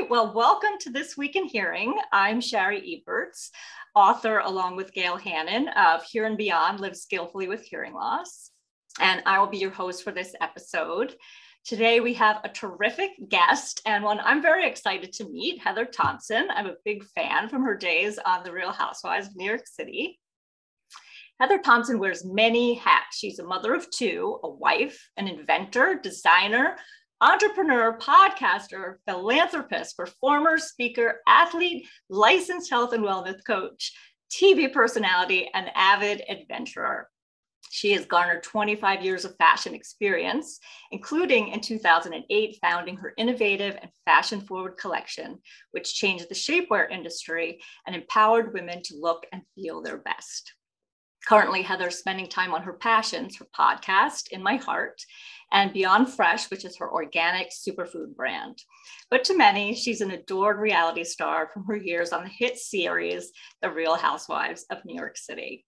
right. Well, welcome to This Week in Hearing. I'm Shari Eberts, author along with Gael Hannan of Hear and Beyond Live Skillfully with Hearing Loss. And I will be your host for this episode. Today we have a terrific guest and one I'm very excited to meet, Heather Thomson. I'm a big fan from her days on The Real Housewives of New York City. Heather Thomson wears many hats. She's a mother of two, a wife, an inventor, designer, entrepreneur, podcaster, philanthropist, performer, speaker, athlete, licensed health and wellness coach, TV personality, and avid adventurer. She has garnered 25 years of fashion experience, including in 2008 founding her innovative and fashion forward collection, which changed the shapewear industry and empowered women to look and feel their best. Currently, Heather is spending time on her passions, her podcast, In My Heart, and Beyond Fresh, which is her organic superfood brand. But to many, she's an adored reality star from her years on the hit series, The Real Housewives of New York City.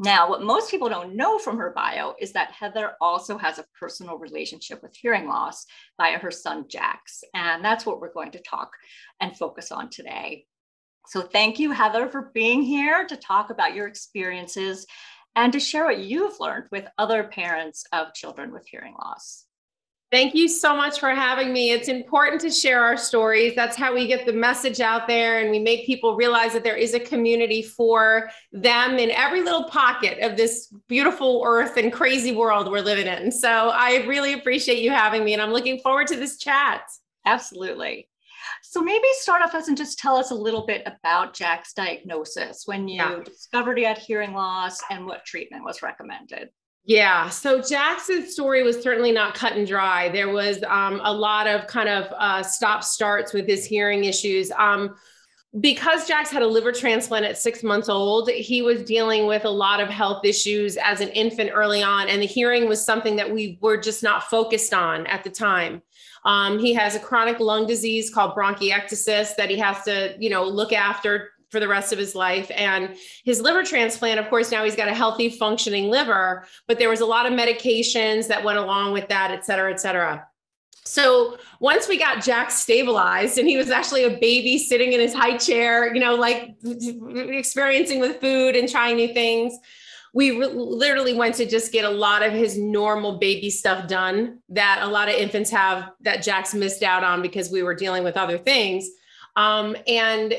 Now, what most people don't know from her bio is that Heather also has a personal relationship with hearing loss via her son, Jax. And that's what we're going to talk and focus on today. So, thank you, Heather, for being here to talk about your experiences and to share what you've learned with other parents of children with hearing loss. Thank you so much for having me. It's important to share our stories. That's how we get the message out there and we make people realize that there is a community for them in every little pocket of this beautiful earth and crazy world we're living in. So I really appreciate you having me and I'm looking forward to this chat. Absolutely. So maybe start off us and just tell us a little bit about Jax's diagnosis when you yeah. discovered he had hearing loss and what treatment was recommended. Yeah. So Jackson's story was certainly not cut and dry. There was um, a lot of kind of uh, stop starts with his hearing issues. Um, because Jax had a liver transplant at six months old, he was dealing with a lot of health issues as an infant early on. And the hearing was something that we were just not focused on at the time. Um, he has a chronic lung disease called bronchiectasis that he has to, you know, look after for the rest of his life. And his liver transplant, of course, now he's got a healthy, functioning liver, but there was a lot of medications that went along with that, et cetera, et cetera. So once we got Jack stabilized and he was actually a baby sitting in his high chair, you know, like experiencing with food and trying new things, we re- literally went to just get a lot of his normal baby stuff done that a lot of infants have that Jax missed out on because we were dealing with other things. Um, and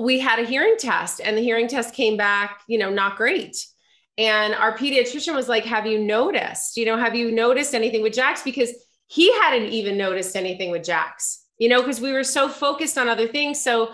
we had a hearing test and the hearing test came back, you know, not great. And our pediatrician was like, Have you noticed? You know, have you noticed anything with Jax? Because he hadn't even noticed anything with Jax, you know, because we were so focused on other things. So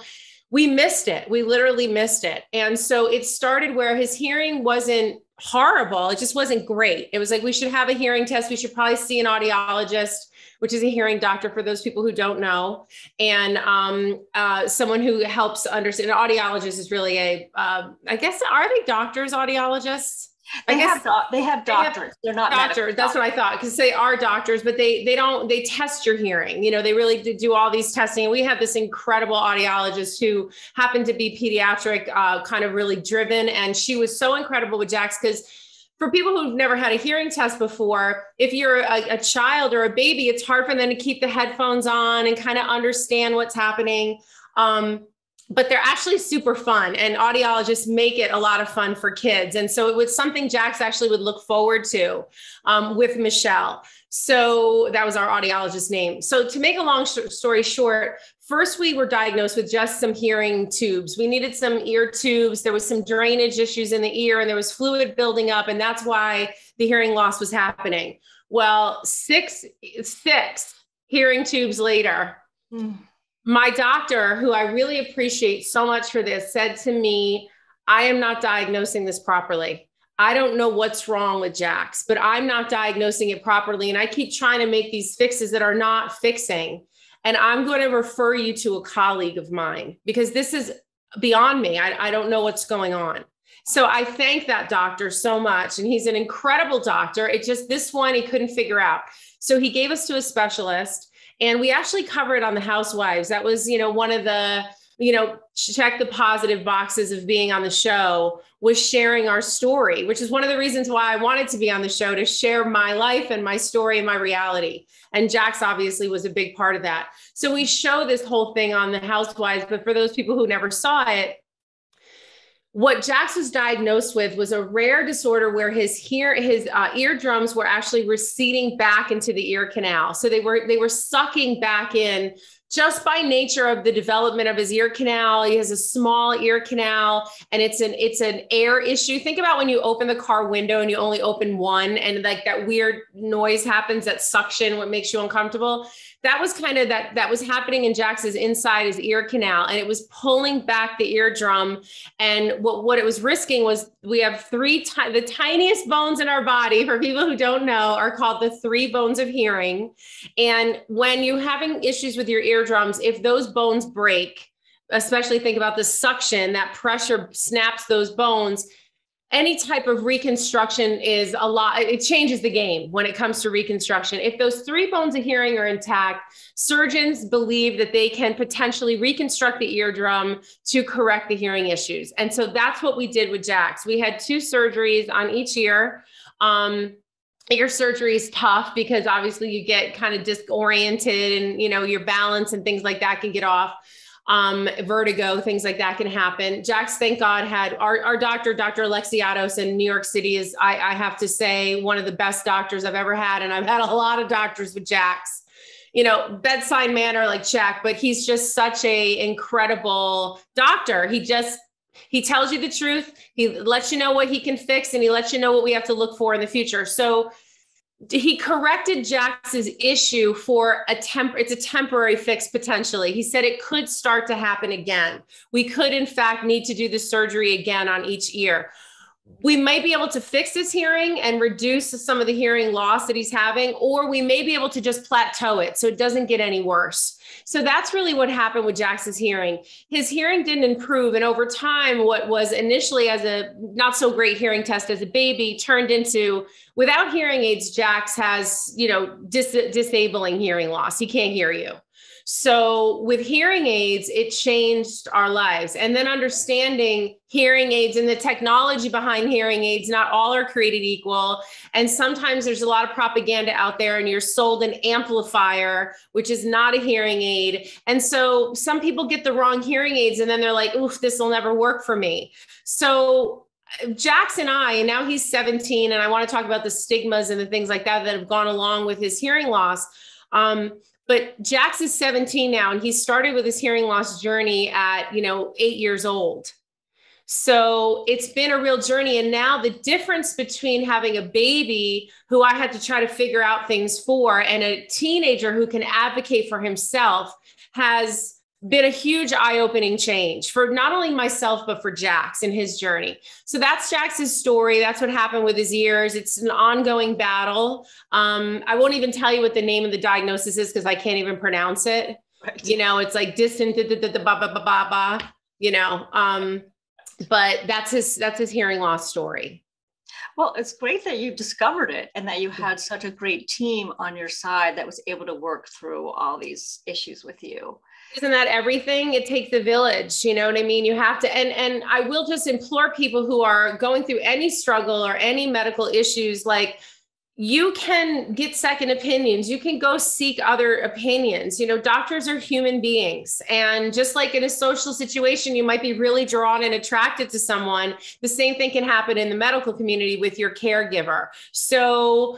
we missed it. We literally missed it. And so it started where his hearing wasn't horrible. It just wasn't great. It was like, we should have a hearing test. We should probably see an audiologist which is a hearing doctor for those people who don't know, and um, uh, someone who helps understand. An audiologist is really a, uh, I guess, are they doctors, audiologists? They have they have doctors. They are not doctors. That's what I thought because they are doctors, but they they don't they test your hearing. You know, they really do all these testing. We have this incredible audiologist who happened to be pediatric, uh, kind of really driven, and she was so incredible with Jax because for people who've never had a hearing test before, if you're a, a, child or a baby, it's hard for them to keep the headphones on and kind of understand what's happening. Um, but they're actually super fun, and audiologists make it a lot of fun for kids. And so it was something Jax actually would look forward to um, with Michelle. So that was our audiologist name. So to make a long story short, first we were diagnosed with just some hearing tubes we needed some ear tubes there was some drainage issues in the ear and there was fluid building up and that's why the hearing loss was happening well six six hearing tubes later mm. My doctor who i really appreciate so much for this said to me i am not diagnosing this properly I don't know what's wrong with Jax, but I'm not diagnosing it properly. And I keep trying to make these fixes that are not fixing and I'm going to refer you to a colleague of mine because this is beyond me. I, I don't know what's going on. So I thank that doctor so much. And he's an incredible doctor. It just, this one he couldn't figure out. So he gave us to a specialist and we actually covered on the housewives. That was, you know, one of the, you know, check the positive boxes of being on the show was sharing our story, which is one of the reasons why I wanted to be on the show to share my life and my story and my reality. And Jax obviously was a big part of that. So we show this whole thing on the Housewives, but for those people who never saw it, what Jax was diagnosed with was a rare disorder where his hear his uh, eardrums were actually receding back into the ear canal. So they were they were sucking back in just by nature of the development of his ear canal. He has a small ear canal and it's an it's an air issue. Think about when you open the car window and you only open one and like that weird noise happens that suction what makes you uncomfortable that was kind of that that was happening in Jax's inside his ear canal and it was pulling back the eardrum. And what what it was risking was we have three ti- the tiniest bones in our body for people who don't know are called the three bones of hearing. And when you're having issues with your eardrums if those bones break especially think about the suction that pressure snaps those bones any type of reconstruction is a lot it changes the game when it comes to reconstruction. If those three bones of hearing are intact surgeons believe that they can potentially reconstruct the eardrum to correct the hearing issues. And so that's what we did with jax. We had two surgeries on each ear. Um, ear surgery is tough because obviously you get kind of disoriented and you know your balance and things like that can get off um, vertigo, things like that can happen. Jax, thank God, had our, our doctor, Dr. Alexiades in New York City, is, I, I have to say, one of the best doctors I've ever had. And I've had a lot of doctors with Jax you know, bedside manner like Jack, but he's just such a incredible doctor. He just he tells you the truth. He lets you know what he can fix and he lets you know what we have to look for in the future. So he corrected Jax's issue for a temp it's a temporary fix potentially. He said it could start to happen again. We could in fact need to do the surgery again on each ear. We might be able to fix his hearing and reduce some of the hearing loss that he's having or we may be able to just plateau it so it doesn't get any worse. So that's really what happened with Jax's hearing. His hearing didn't improve. And over time, what was initially as a not so great hearing test as a baby turned into without hearing aids, Jax has, you know, dis- disabling hearing loss. He can't hear you. So with hearing aids, it changed our lives. And then understanding hearing aids and the technology behind hearing aids, not all are created equal. And sometimes there's a lot of propaganda out there, and you're sold an amplifier, which is not a hearing aid. And so some people get the wrong hearing aids, and then they're like, oof, this will never work for me. So Jax and I, and now he's 17, and I want to talk about the stigmas and the things like that that have gone along with his hearing loss. Um, but Jax is 17 now, and he started with his hearing loss journey at, you know, eight years old. So it's been a real journey. And now the difference between having a baby who I had to try to figure out things for and a teenager who can advocate for himself has been a huge eye-opening change for not only myself but for Jax in his journey. So that's Jax's story. That's what happened with his ears. It's an ongoing battle. Um, I won't even tell you what the name of the diagnosis is because I can't even pronounce it. Right. You know, it's like distant, da, da, da, ba, ba, ba, ba, ba, you know. Um, but that's his that's his hearing loss story. Well, it's great that you discovered it and that you had such a great team on your side that was able to work through all these issues with you. Isn't that everything? It takes a village you know what i mean? You have to and and i will just implore people who are going through any struggle or any medical issues like you can get second opinions you can go seek other opinions you know doctors are human beings and just like in a social situation you might be really drawn and attracted to someone the same thing can happen in the medical community with your caregiver so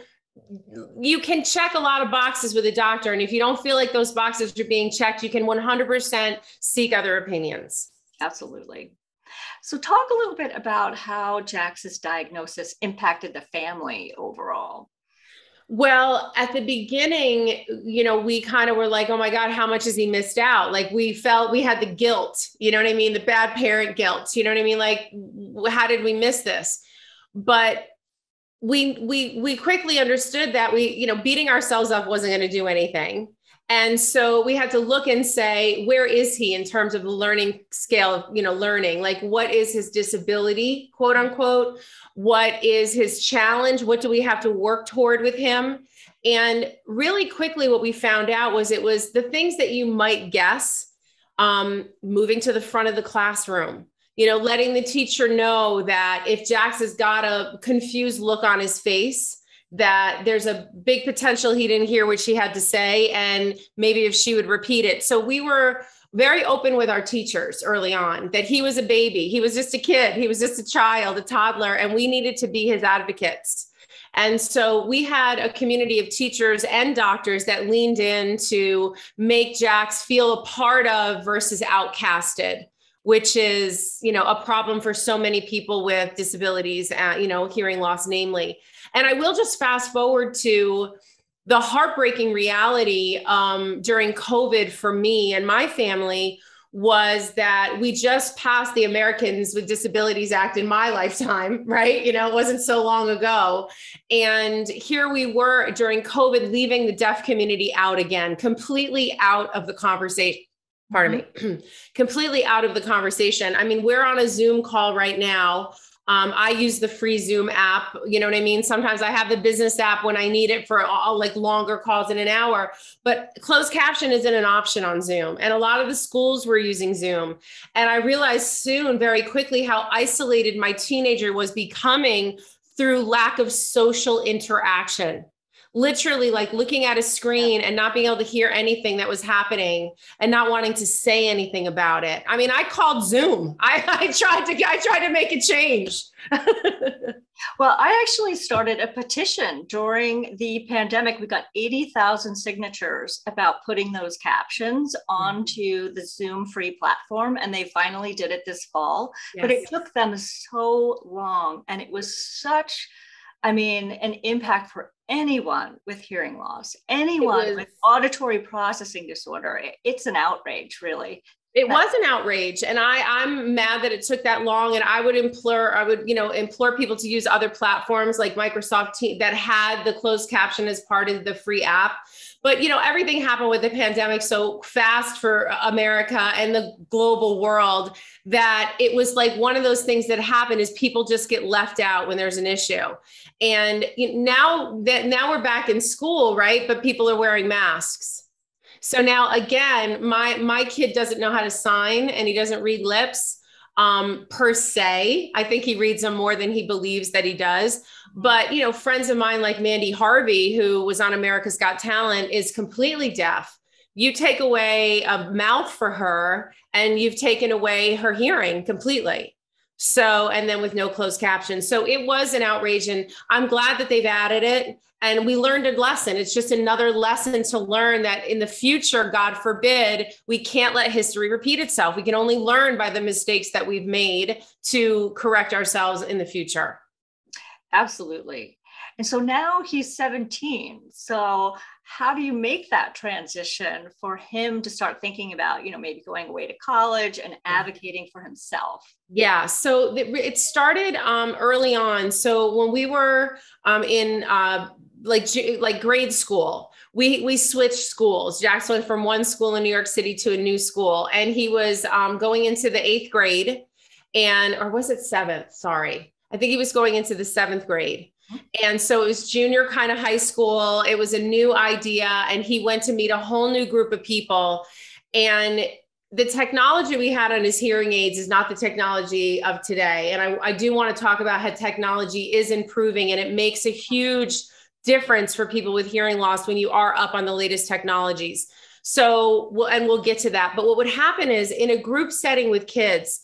you can check a lot of boxes with a doctor. And if you don't feel like those boxes are being checked, you can 100% seek other opinions. Absolutely. So, talk a little bit about how Jax's diagnosis impacted the family overall. Well, at the beginning, you know, we kind of were like, oh my God, how much has he missed out? Like, we felt we had the guilt, you know what I mean? The bad parent guilt, you know what I mean? Like, how did we miss this? But we we we quickly understood that we you know beating ourselves up wasn't going to do anything and so we had to look and say where is he in terms of the learning scale you know learning? Like what is his disability quote unquote? What is his challenge? What do we have to work toward with him? And really quickly what we found out was it was the things that you might guess um, moving to the front of the classroom, you know, letting the teacher know that if Jax has got a confused look on his face, that there's a big potential he didn't hear what she had to say and maybe if she would repeat it. So we were very open with our teachers early on that he was a baby, he was just a kid, he was just a child, a toddler, and we needed to be his advocates. And so we had a community of teachers and doctors that leaned in to make Jax feel a part of versus outcasted which is you know a problem for so many people with disabilities uh, you know hearing loss namely and i will just fast forward to the heartbreaking reality um, during COVID for me and my family was that we just passed the Americans with Disabilities Act in my lifetime, right? You know, it wasn't so long ago. And here we were during COVID, leaving the deaf community out again, completely out of the conversation. Pardon me, completely out of the conversation. I mean, we're on a Zoom call right now um, I use the free Zoom app. You know what I mean? Sometimes I have the business app when I need it for all like longer calls in an hour, but closed caption isn't an option on Zoom. And a lot of the schools were using Zoom. And I realized soon, very quickly, how isolated my teenager was becoming through lack of social interaction literally like looking at a screen and not being able to hear anything that was happening and not wanting to say anything about it. I mean, I called Zoom. I, I tried to I tried to make a change. well, I actually started a petition during the pandemic. We got 80,000 signatures about putting those captions mm-hmm. onto the Zoom free platform, and they finally did it this fall. Yes. But it took them so long, and it was such I mean, an impact for anyone with hearing loss, anyone was, with auditory processing disorder. It's an outrage, really. It was an outrage, and I I'm mad that it took that long. And I would implore I would you know implore people to use other platforms like Microsoft Teams that had the closed caption as part of the free app. But you know everything happened with the pandemic so fast for America and the global world that it was like one of those things that happen is people just get left out when there's an issue. And now that now we're back in school, right? But people are wearing masks so now again, my my kid doesn't know how to sign and he doesn't read lips um, per se. I think he reads them more than he believes that he does. But you know, friends of mine like Mandy Harvey, who was on America's Got Talent, is completely deaf. You take away a mouth for her, and you've taken away her hearing completely. So, and then with no closed captions. So it was an outrage. And I'm glad that they've added it and we learned a lesson it's just another lesson to learn that in the future god forbid we can't let history repeat itself we can only learn by the mistakes that we've made to correct ourselves in the future absolutely and so now he's 17 so how do you make that transition for him to start thinking about you know maybe going away to college and advocating for himself? Yeah so it started um, early on. So when we were um, in uh, like like grade school we we switched schools. Jax went from one school in new york city to a new school. And he was um, going into the eighth grade and or was it seventh? Sorry. I think he was going into the seventh grade and so it was junior kind of high school it was a new idea and he went to meet a whole new group of people and the technology we had on his hearing aids is not the technology of today and i, I do want to talk about how technology is improving and it makes a huge difference for people with hearing loss when you are up on the latest technologies. So, we'll, and we'll get to that. But what would happen is in a group setting with kids,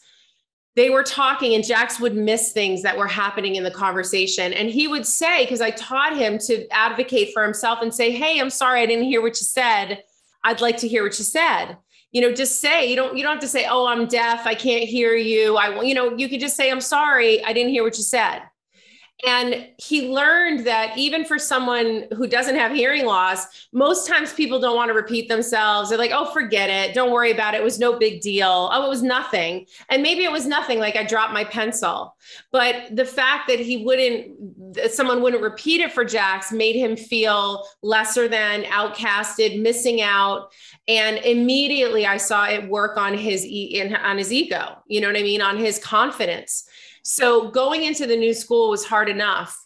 they were talking and Jax would miss things that were happening in the conversation. And he would say, because I taught him to advocate for himself and say, Hey, I'm sorry, I didn't hear what you said. I'd like to hear what you said. You know, just say, you don't, you don't have to say, Oh, I'm deaf. I can't hear you. I, you know, you could just say, I'm sorry. I didn't hear what you said. And he learned that even for someone who doesn't have hearing loss, most times people don't want to repeat themselves. They're like, oh, forget it. Don't worry about it. It was no big deal. Oh, it was nothing. And maybe it was nothing, like I dropped my pencil. But the fact that he wouldn't, that someone wouldn't repeat it for Jax made him feel lesser than, outcasted, missing out. And immediately I saw it work on his, e- on his ego, you know what I mean? On his confidence so going into the new school was hard enough.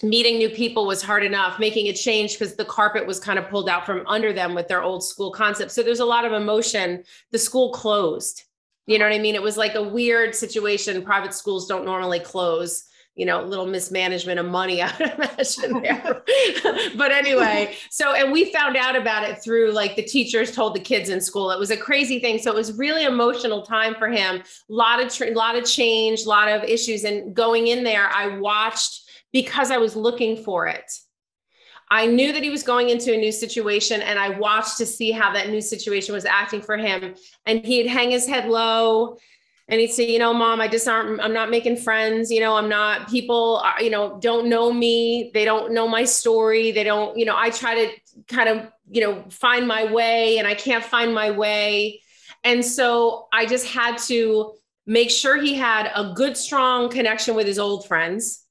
meeting new people was hard enough making a change because the carpet was kind of pulled out from under them with their old school concept. So there's a lot of emotion. The school closed. You know what i mean? It was like a weird situation. Private schools don't normally close you know, a little mismanagement of money, I would imagine there. but anyway, so, and we found out about it through like the teachers told the kids in school. It was a crazy thing. So it was really emotional time for him. A lot of, a lot of change, a lot of issues. And going in there, I watched because I was looking for it. I knew that he was going into a new situation and I watched to see how that new situation was acting for him. And he'd hang his head low and he'd say, you know, mom, I just aren't, I'm not making friends. You know, I'm not, people, uh, you know, don't know me. They don't know my story. They don't, you know, I try to kind of, you know, find my way and I can't find my way. And so I just had to make sure he had a good, strong connection with his old friends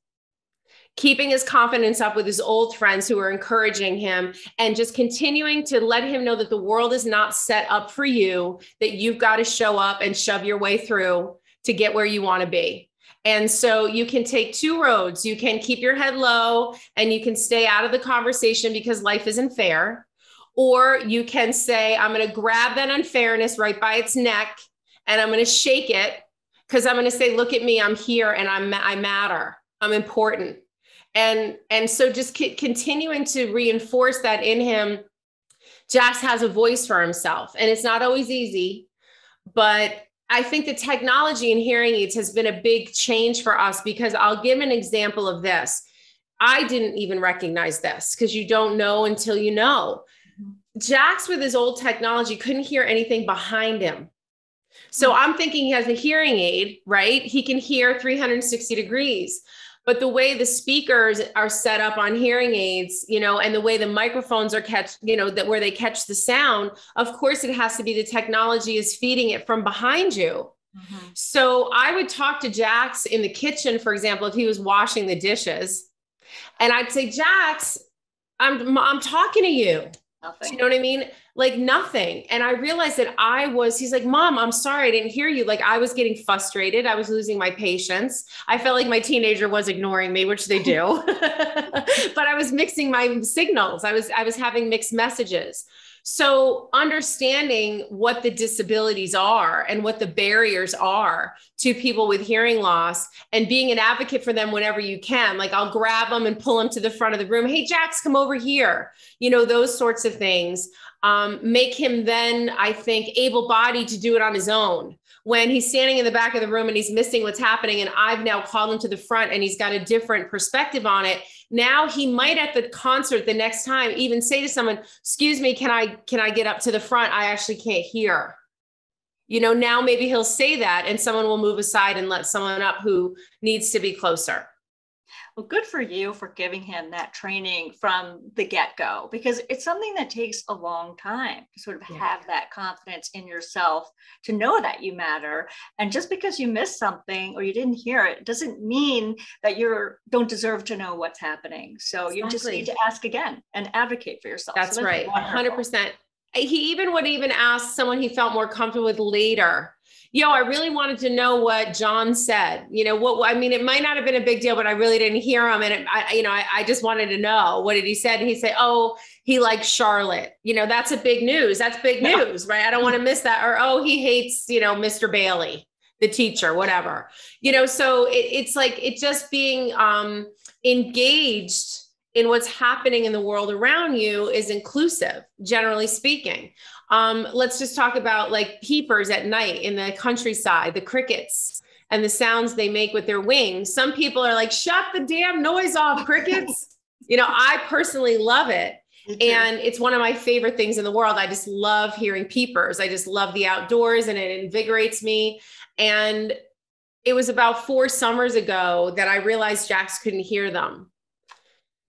keeping his confidence up with his old friends who are encouraging him and just continuing to let him know that the world is not set up for you, that you've got to show up and shove your way through to get where you want to be. And so you can take two roads. You can keep your head low and you can stay out of the conversation because life isn't fair. Or you can say, I'm going to grab that unfairness right by its neck and I'm going to shake it because I'm going to say, look at me, I'm here and I'm, I matter. I'm important and and so just c- continuing to reinforce that in him jax has a voice for himself. And it's not always easy but i think the technology in hearing aids has been a big change for us because i'll give an example of this. I didn't even recognize this because you don't know until you know. Jax with his old technology couldn't hear anything behind him. So hmm. i'm thinking he has a hearing aid right? He can hear 360 degrees but the way the speakers are set up on hearing aids you know and the way the microphones are catch you know that where they catch the sound of course it has to be the technology is feeding it from behind you mm-hmm. so i would talk to jax in the kitchen for example if he was washing the dishes and i'd say jax i'm i'm talking to you Nothing. you know what I mean? Like nothing. And I realized that I was, he's like, Mom, I'm sorry, I didn't hear you. Like I was getting frustrated. I was losing my patience. I felt like my teenager was ignoring me, which they do. but I was mixing my signals. I was, I was having mixed messages. So, understanding what the disabilities are and what the barriers are to people with hearing loss and being an advocate for them whenever you can. Like, I'll grab them and pull them to the front of the room. Hey, Jax, come over here. You know, those sorts of things um, make him then, I think, able bodied to do it on his own. When he's standing in the back of the room and he's missing what's happening and I've now called him to the front and he's got a different perspective on it now he might at the concert the next time even say to someone excuse me can I can I get up to the front? I actually can't hear. You know now maybe he'll say that and someone will move aside and let someone up who needs to be closer well, good for you for giving him that training from the get go, because it's something that takes a long time to sort of yeah. have that confidence in yourself to know that you matter. And just because you missed something or you didn't hear it doesn't mean that you don't deserve to know what's happening. So exactly. you just need to ask again and advocate for yourself. That's, so that's right. 100%. He even would even ask someone he felt more comfortable with later yo, I really wanted to know what John said. You know, what, I mean, it might not have been a big deal, but I really didn't hear him. And it, I, you know, I, I just wanted to know what did he said. And he said, oh, he likes Charlotte. You know, that's a big news. That's big news, right? I don't want to miss that. Or, oh, he hates, you know, Mr. Bailey, the teacher, whatever, you know, so it, it's like, it just being um, engaged in what's happening in the world around you is inclusive, generally speaking. Um, let's just talk about like peepers at night in the countryside, the crickets and the sounds they make with their wings. Some people are like, shut the damn noise off, crickets. you know, I personally love it. And it's one of my favorite things in the world. I just love hearing peepers. I just love the outdoors and it invigorates me. And it was about four summers ago that I realized Jax couldn't hear them.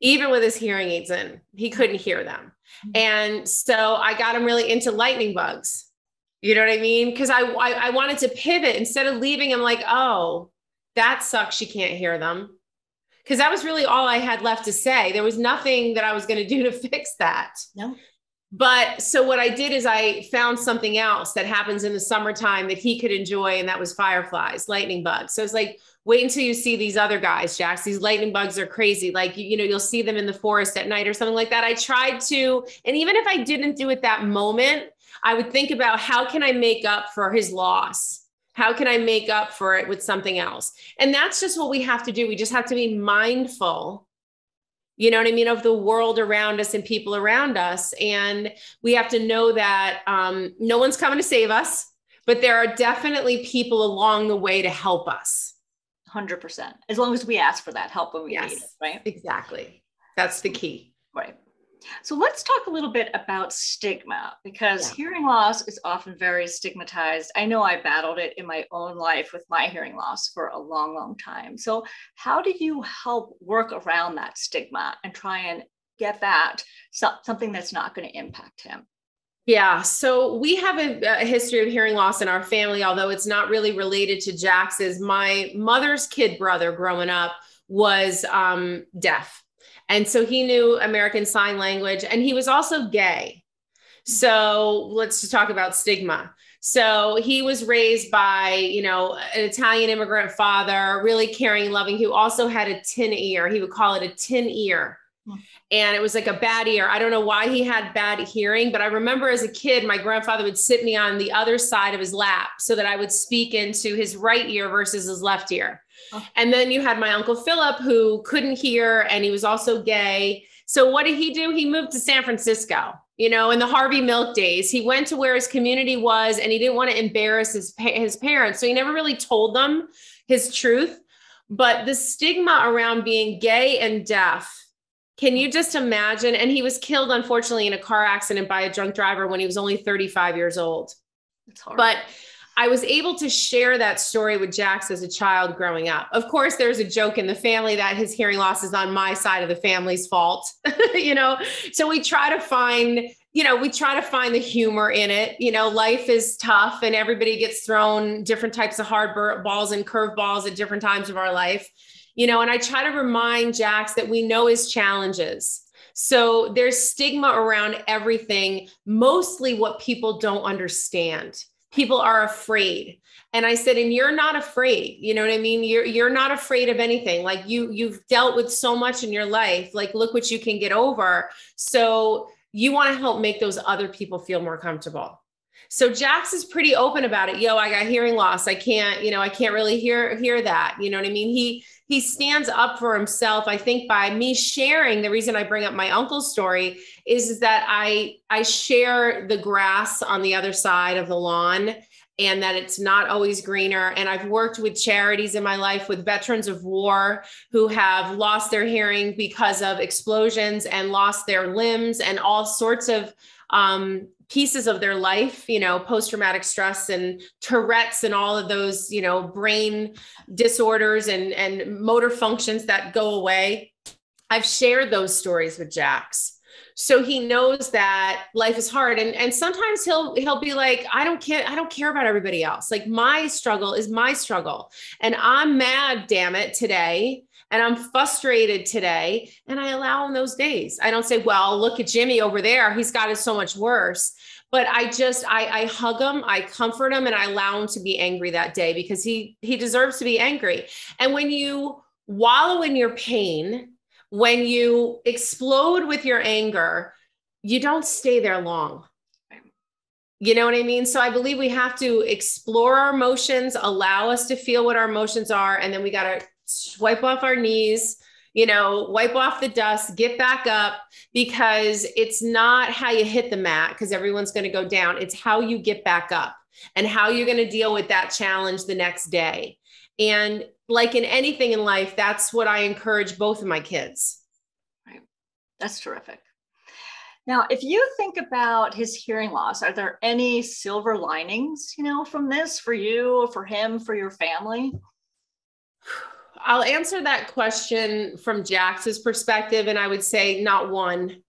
Even with his hearing aids in, he couldn't hear them. Mm-hmm. And so I got him really into lightning bugs. You know what I mean? Because I, I, I wanted to pivot instead of leaving him like, oh, that sucks. You can't hear them. Because that was really all I had left to say. There was nothing that I was going to do to fix that. No. But so what I did is I found something else that happens in the summertime that he could enjoy, and that was fireflies, lightning bugs. So it's like, wait until you see these other guys, Jax. These lightning bugs are crazy. Like, you, you know, you'll see them in the forest at night or something like that. I tried to, and even if I didn't do it that moment, I would think about how can I make up for his loss? How can I make up for it with something else? And that's just what we have to do. We just have to be mindful you know what I mean, of the world around us and people around us. And we have to know that um, no one's coming to save us, but there are definitely people along the way to help us. 100%. As long as we ask for that help when we yes, need it, right? Exactly. That's the key. Right. So let's talk a little bit about stigma because yeah. hearing loss is often very stigmatized. I know I battled it in my own life with my hearing loss for a long, long time. So, how do you help work around that stigma and try and get that so, something that's not going to impact him? Yeah, so we have a, a, history of hearing loss in our family, although it's not really related to Jax's. My mother's kid brother growing up was um, deaf and so he knew American Sign Language and he was also gay. So let's just talk about stigma. So he was raised by, you know, an Italian immigrant father, really caring, loving, who also had a tin ear. He would call it a tin ear. And it was like a bad ear. I don't know why he had bad hearing, but I remember as a kid, my grandfather would sit me on the other side of his lap so that I would speak into his right ear versus his left ear. Oh. And then you had my uncle Philip who couldn't hear and he was also gay. So what did he do? He moved to San Francisco. You know, in the Harvey Milk days, he went to where his community was and he didn't want to embarrass his his parents. So he never really told them his truth. But the stigma around being gay and deaf can you just imagine? And he was killed, unfortunately, in a car accident by a drunk driver when he was only 35 years old. But I was able to share that story with Jax as a child growing up. Of course, there's a joke in the family that his hearing loss is on my side of the family's fault, you know. So we try to find, you know, we try to find the humor in it. You know, life is tough and everybody gets thrown different types of hard balls and curve balls at different times of our life. You know, and I try to remind Jax that we know his challenges. So there's stigma around everything, mostly what people don't understand. People are afraid. And i said and you're not afraid. You know what i mean? You're you're not afraid of anything. Like you you've dealt with so much in your life. Like look what you can get over. So you want to help make those other people feel more comfortable so Jax is pretty open about it. Yo, I got hearing loss. I can't, you know, I can't really hear hear that. You know what I mean? He he stands up for himself. I think by me sharing, the reason I bring up my uncle's story is, is that I I share the grass on the other side of the lawn and that it's not always greener. And I've worked with charities in my life with veterans of war who have lost their hearing because of explosions and lost their limbs and all sorts of um, pieces of their life, you know, post traumatic stress and Tourette's and all of those, you know, brain disorders and, and motor functions that go away. I've shared those stories with Jax. So he knows that life is hard. And, and sometimes he'll he'll be like, I don't care, I don't care about everybody else. Like my struggle is my struggle. And I'm mad, damn it, today and I'm frustrated today. And I allow him those days. I don't say, well, look at Jimmy over there. He's got it so much worse. But I just I, I hug him, I comfort him, and I allow him to be angry that day because he he deserves to be angry. And when you wallow in your pain, when you explode with your anger, you don't stay there long. You know what I mean? So I believe we have to explore our emotions, allow us to feel what our emotions are, and then we got to swipe off our knees, you know, wipe off the dust, get back up because it's not how you hit the mat because everyone's going to go down. It's how you get back up and how you're going to deal with that challenge the next day. And like in anything in life, that's what I encourage both of my kids. Right. That's terrific. Now, if you think about his hearing loss, are there any silver linings, you know, from this for you, for him, for your family? I'll answer that question from Jax's perspective, and I would say not one.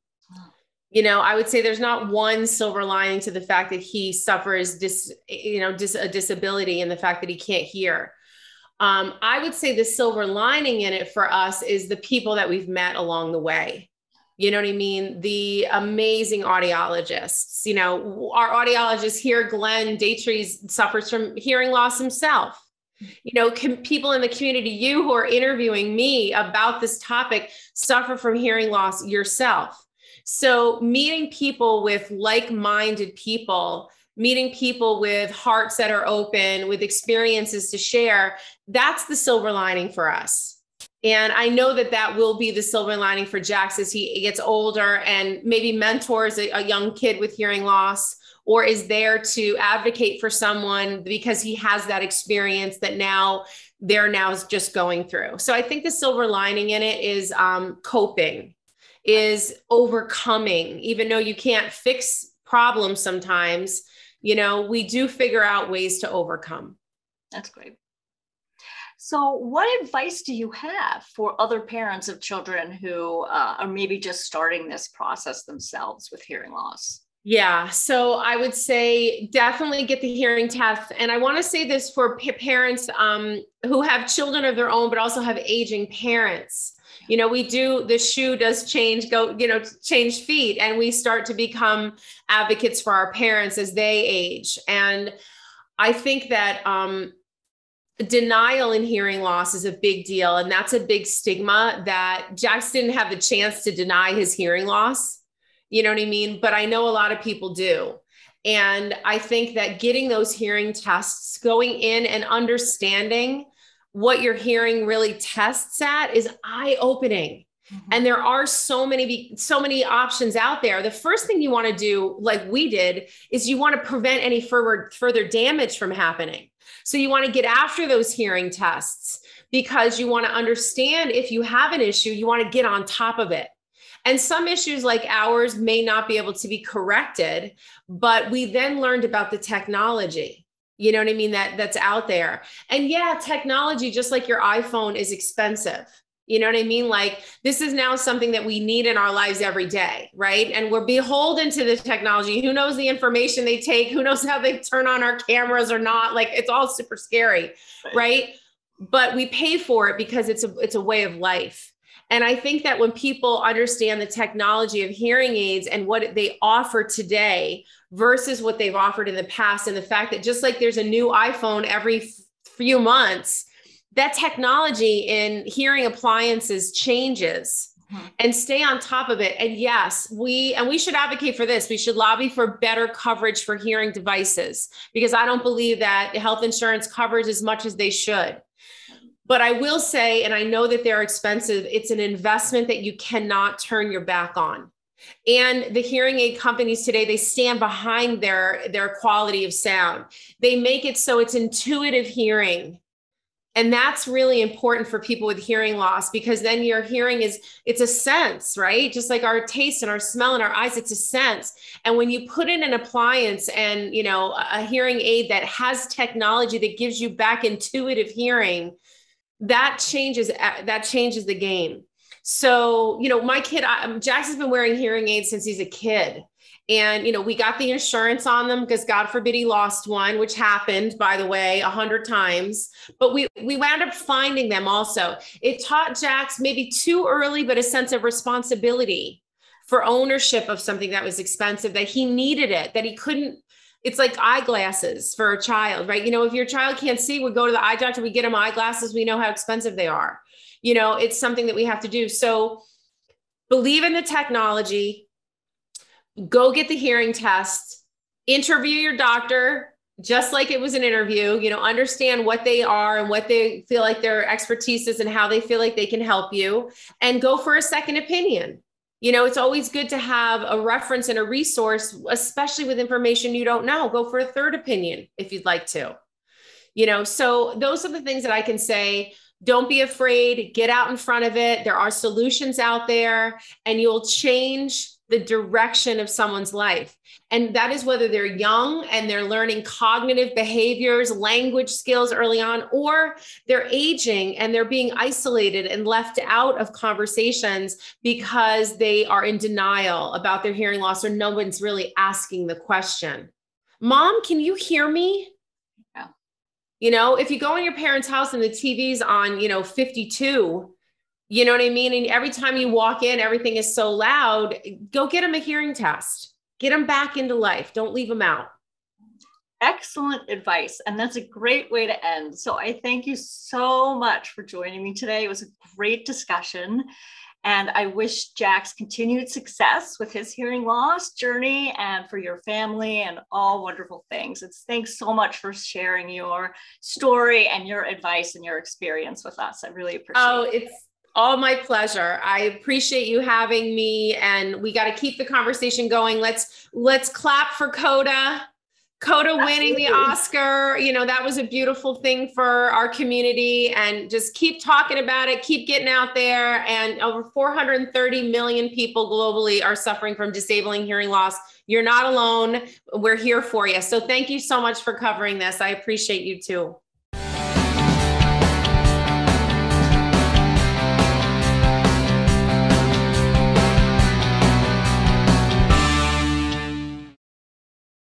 You know, I would say there's not one silver lining to the fact that he suffers dis, you know, dis, a disability and the fact that he can't hear. Um, I would say the silver lining in it for us is the people that we've met along the way. You know what I mean? The amazing audiologists. You know, our audiologist here, Glenn Daytrees, suffers from hearing loss himself You know, can people in the community, you who are interviewing me about this topic, suffer from hearing loss yourself. So, meeting people with like minded people, meeting people with hearts that are open, with experiences to share, that's the silver lining for us. And I know that that will be the silver lining for Jax as he gets older and maybe mentors a, a young kid with hearing loss or is there to advocate for someone because he has that experience that now they're now just going through. So I think the silver lining in it is um, coping, is overcoming, even though you can't fix problems sometimes, you know, we do figure out ways to overcome. That's great. So, what advice do you have for other parents of children who uh, are maybe just starting this process themselves with hearing loss? Yeah. So I would say definitely get the hearing test. And I want to say this for p- parents um, who have children of their own, but also have aging parents. You know, we do, the shoe does change, go, you know, change feet, and we start to become advocates for our parents as they age. And I think that um, denial in hearing loss is a big deal. And that's a big stigma that Jax didn't have the chance to deny his hearing loss you know what I mean? But I know a lot of people do. And I think that getting those hearing tests, going in and understanding what your hearing really tests at is eye opening. Mm-hmm. And there are so many so many options out there. The first thing you want to do like we did is you want to prevent any further further damage from happening. So you want to get after those hearing tests because you want to understand if you have an issue, you want to get on top of it. And some issues like ours may not be able to be corrected, but we then learned about the technology. You know what I mean? That that's out there. And yeah, technology, just like your iPhone, is expensive. You know what I mean? Like this is now something that we need in our lives every day, right? And we're beholden to the technology. Who knows the information they take? Who knows how they turn on our cameras or not? Like it's all super scary, right? right? But we pay for it because it's a it's a way of life. And I think that when people understand the technology of hearing aids and what they offer today versus what they've offered in the past, and the fact that just like there's a new iPhone every few months, that technology in hearing appliances changes mm-hmm. and stay on top of it. And yes, we and we should advocate for this. We should lobby for better coverage for hearing devices because I don't believe that health insurance covers as much as they should. But I will say, and I know that they're expensive, it's an investment that you cannot turn your back on. And the hearing aid companies today, they stand behind their, their quality of sound. They make it so it's intuitive hearing. And that's really important for people with hearing loss because then your hearing is it's a sense, right? Just like our taste and our smell and our eyes, it's a sense. And when you put in an appliance and you know a hearing aid that has technology that gives you back intuitive hearing, that changes uh, that changes the game. So you know my kid um, jackson's been wearing hearing aids since he's a kid. And you know we got the insurance on them because god forbid he lost one which happened by the way a hundred times. But we we wound up finding them also. It taught jax maybe too early but a sense of responsibility for ownership of something that was expensive that he needed it that he couldn't it's like eyeglasses for a child, right? You know, if your child can't see, we go to the eye doctor, we get them eyeglasses, we know how expensive they are. You know, it's something that we have to do. So believe in the technology, go get the hearing test, interview your doctor just like it was an interview, you know, understand what they are and what they feel like their expertise is and how they feel like they can help you and go for a second opinion you know, it's always good to have a reference and a resource, especially with information you don't know. Go for a third opinion if you'd like to. You know, so those are the things that I can say. Don't be afraid, get out in front of it. There are solutions out there, and you'll change the direction of someone's life. And that is whether they're young and they're learning cognitive behaviors, language skills early on, or they're aging and they're being isolated and left out of conversations because they are in denial about their hearing loss or no one's really asking the question. Mom, can you hear me? Yeah. You know, if you go in your parents' house and the TV's on, you know, 52, you know what I mean? And every time you walk in, everything is so loud. Go get them a hearing test. Get them back into life. Don't leave them out. excellent advice. And that's a great way to end. So I thank you so much for joining me today. It was a great discussion. And I wish Jax continued success with his hearing loss journey and for your family and all wonderful things. It's thanks so much for sharing your story and your advice and your experience with us. I really appreciate oh, it. Oh, it's all my pleasure. I appreciate you having me and we got to keep the conversation going. Let's let's clap for CODA. CODA winning the Oscar, you know, that was a beautiful thing for our community. And just keep talking about it, keep getting out there. And over 430 million people globally are suffering from disabling hearing loss. You're not alone. We're here for you. So thank you so much for covering this. I appreciate you too.